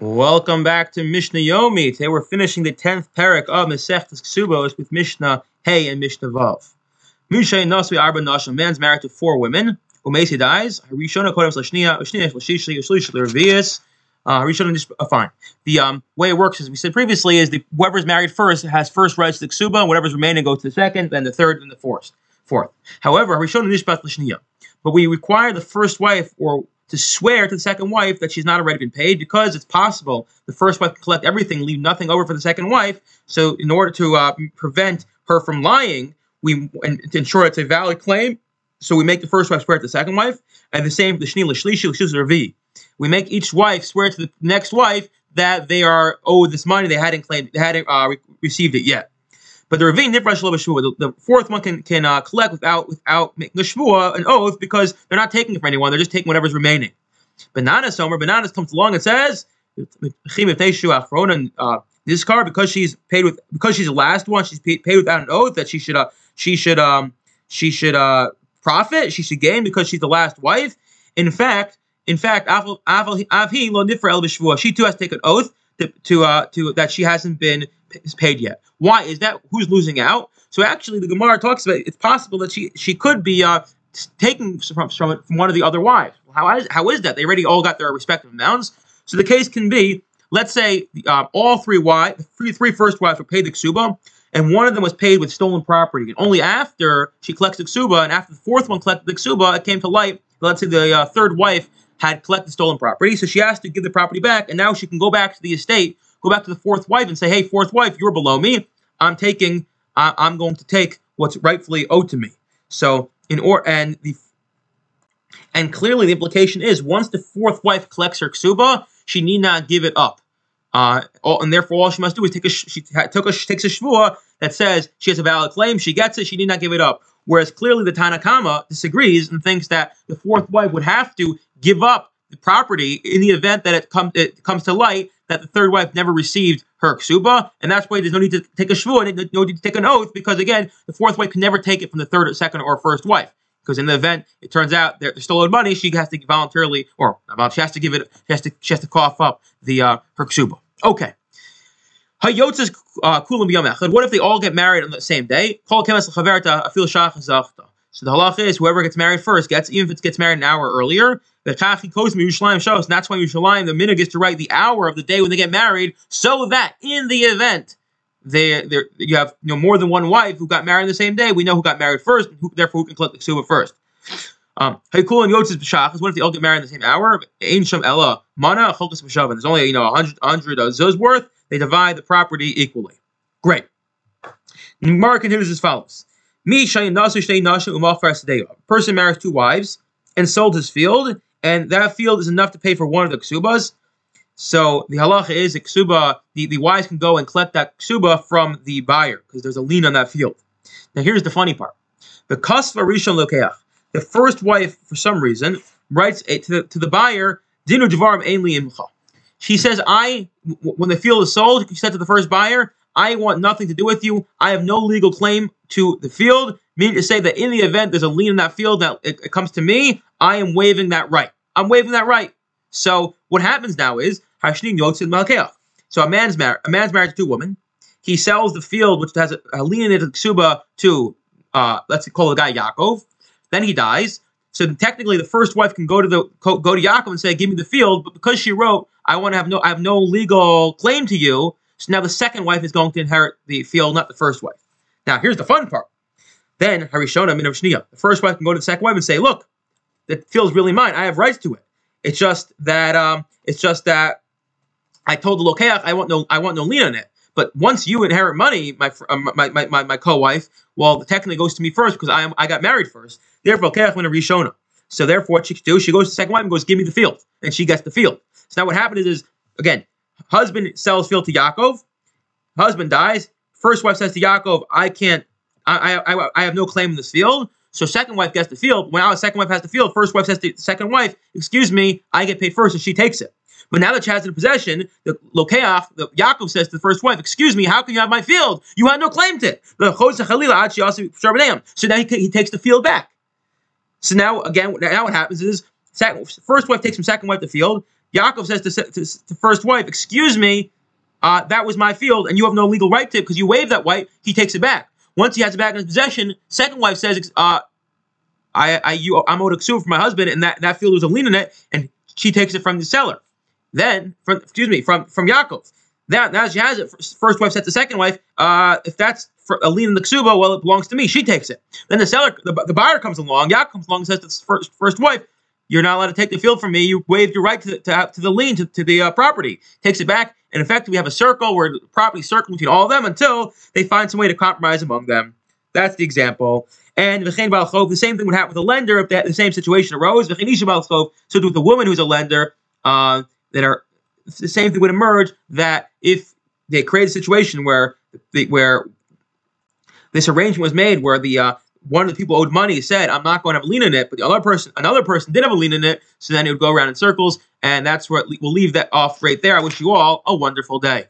Welcome back to Mishnah Yomi. Today we're finishing the tenth parak of Masechtas Ksubos with Mishnah Hey and Mishnah Vav. Mishay Nasui Arba Nash, a man's married to four women. Umesi dies. Harishona Kodem Slashnia, Ushnia Shlashishli, Ushlish. Uh, Harishona uh, fine. The um, way it works, as we said previously, is the whoever's married first has first rights to the Ksuba, and whatever's remaining goes to the second, then the third, and the fourth. Fourth. However, Harishona Nishbat Lashnia. But we require the first wife or to swear to the second wife that she's not already been paid because it's possible the first wife can collect everything, leave nothing over for the second wife. So, in order to uh, prevent her from lying, we and to ensure it's a valid claim, so we make the first wife swear to the second wife, and the same the shnila shlishi l'shus We make each wife swear to the next wife that they are owed this money they hadn't claimed, they hadn't uh, re- received it yet. But the Ravine Nifrash the, the fourth one can can uh, collect without without making a shvua, an oath, because they're not taking it from anyone; they're just taking whatever's remaining. Ben Nanas Somer, Ben Nanas comes along and says, uh, this car because she's paid with because she's the last one, she's paid, without an oath that she should uh, she should um she should uh profit, she should gain because she's the last wife. In fact, in fact, she too has to take an oath to to, uh, to that she hasn't been paid yet. Why is that? Who's losing out? So actually, the Gemara talks about it's possible that she she could be uh, taking from, from one of the other wives. How is how is that? They already all got their respective amounts. So the case can be, let's say uh, all three wives, three, three first wives were paid the ksuba, and one of them was paid with stolen property. And only after she collects the ksuba, and after the fourth one collected the ksuba, it came to light. Let's say the uh, third wife had collected stolen property, so she has to give the property back, and now she can go back to the estate, go back to the fourth wife, and say, "Hey, fourth wife, you're below me. I'm taking. I'm going to take what's rightfully owed to me." So in or and the and clearly the implication is once the fourth wife collects her ksuba, she need not give it up. Uh, all, and therefore, all she must do is take a she took a she takes a shvua that says she has a valid claim. She gets it. She need not give it up. Whereas clearly the Tanna Kamma disagrees and thinks that the fourth wife would have to give up the property in the event that it comes it comes to light that the third wife never received her ksuba, and that's why there's no need to take a shvua, no need to take an oath, because again, the fourth wife can never take it from the third, or second, or first wife. Because in the event it turns out they're, stolen money, she has to voluntarily, or she has to give it, she has to, she has to cough up the uh, her ksuba. Okay. Hayotzes uh, kulam b'yom What if they all get married on the same day? Kol kemes l'chaverta afil shach so the halacha is whoever gets married first gets, even if it gets married an hour earlier. The chachi koz Yerushalayim shows, and that's why Yerushalayim, the minhag is to write the hour of the day when they get married, so that in the event they you have you know more than one wife who got married the same day, we know who got married first, and who, therefore who can collect the ksuba first. Um, cool and Yotzis b'shachas. What if they all get married in the same hour? Ein sham ella mana chokas b'shavan. There's only you know a hundred hundred zuz worth. They divide the property equally. Great. Gemara continues as follows. Me Shayin Nasu Shnei Nashim Umachar Person marries two wives and sold his field, and that field is enough to pay for one of the ksubas. So the halacha is that ksuba, the, the wives can go and collect that ksuba from the buyer because there's a lien on that field. Now here's the funny part. The kasva rishon lokeach. The first wife, for some reason, writes a, to, the, to the buyer, dinu devarim ein li imcha. She says, I, when the field is sold, she said to the first buyer, I want nothing to do with you. I have no legal claim to the field, meaning to say that in the event there's a lien in that field that it, it comes to me, I am waiving that right. I'm waiving that right. So what happens now is Hashnin Yotzin Malkeach. So a man's married a man's married to two women. He sells the field which has a, a lien in it ksuba to uh, let's call the guy Yaakov. Then he dies. So technically, the first wife can go to the go to Yaakov and say, "Give me the field," but because she wrote, "I want to have no, I have no legal claim to you," So now the second wife is going to inherit the field, not the first wife. Now here's the fun part. Then Harishona Min Shniya, the first wife can go to the second wife and say, "Look, that field's really mine. I have rights to it. It's just that um, it's just that I told the Lokeach I want no I want no lien on it. But once you inherit money, my um, my, my, my, my co-wife, well, technically goes to me first because I am I got married first. Therefore, Lokeach went to Rishona. So therefore, what she do, she goes to the second wife and goes, "Give me the field," and she gets the field. So now what happened is, is again, Husband sells field to Yaakov. Husband dies. First wife says to Yaakov, I can't, I, I, I have no claim in this field. So second wife gets the field. When our second wife has the field, first wife says to second wife, excuse me, I get paid first, and she takes it. But now that it in possession, the Lokeach, the Yaakov says to the first wife, excuse me, how can you have my field? You had no claim to it. So now he, he takes the field back. So now, again, now what happens is, second, first wife takes from second wife the field. Yaakov says to, to first wife, "Excuse me, uh, that was my field, and you have no legal right to it because you waived that right." He takes it back. Once he has it back in his possession, second wife says, uh, "I, I, you, I'm owed a ksuba from my husband, and that, that field was a lien in it, and she takes it from the seller." Then, from excuse me, from from Yaakov. Now, now she has it. First wife said to second wife, uh, if that's for a lien in the ksuba, well, it belongs to me. She takes it. Then the seller, the, the buyer comes along. Yaakov comes along and says to the first, first wife, you're not allowed to take the field from me. You waived your right to, to, to the lien to, to the uh, property. Takes it back. In effect, we have a circle where the property circles between all of them until they find some way to compromise among them. That's the example. And the same thing would happen with a lender if that, the same situation arose. So with the woman who's a lender, uh, that are the same thing would emerge that if they create a situation where the, where this arrangement was made where the uh, one of the people owed money said, "I'm not going to have a lien in it," but the other person, another person, did have a lien in it. So then it would go around in circles, and that's where we'll leave that off right there. I wish you all a wonderful day.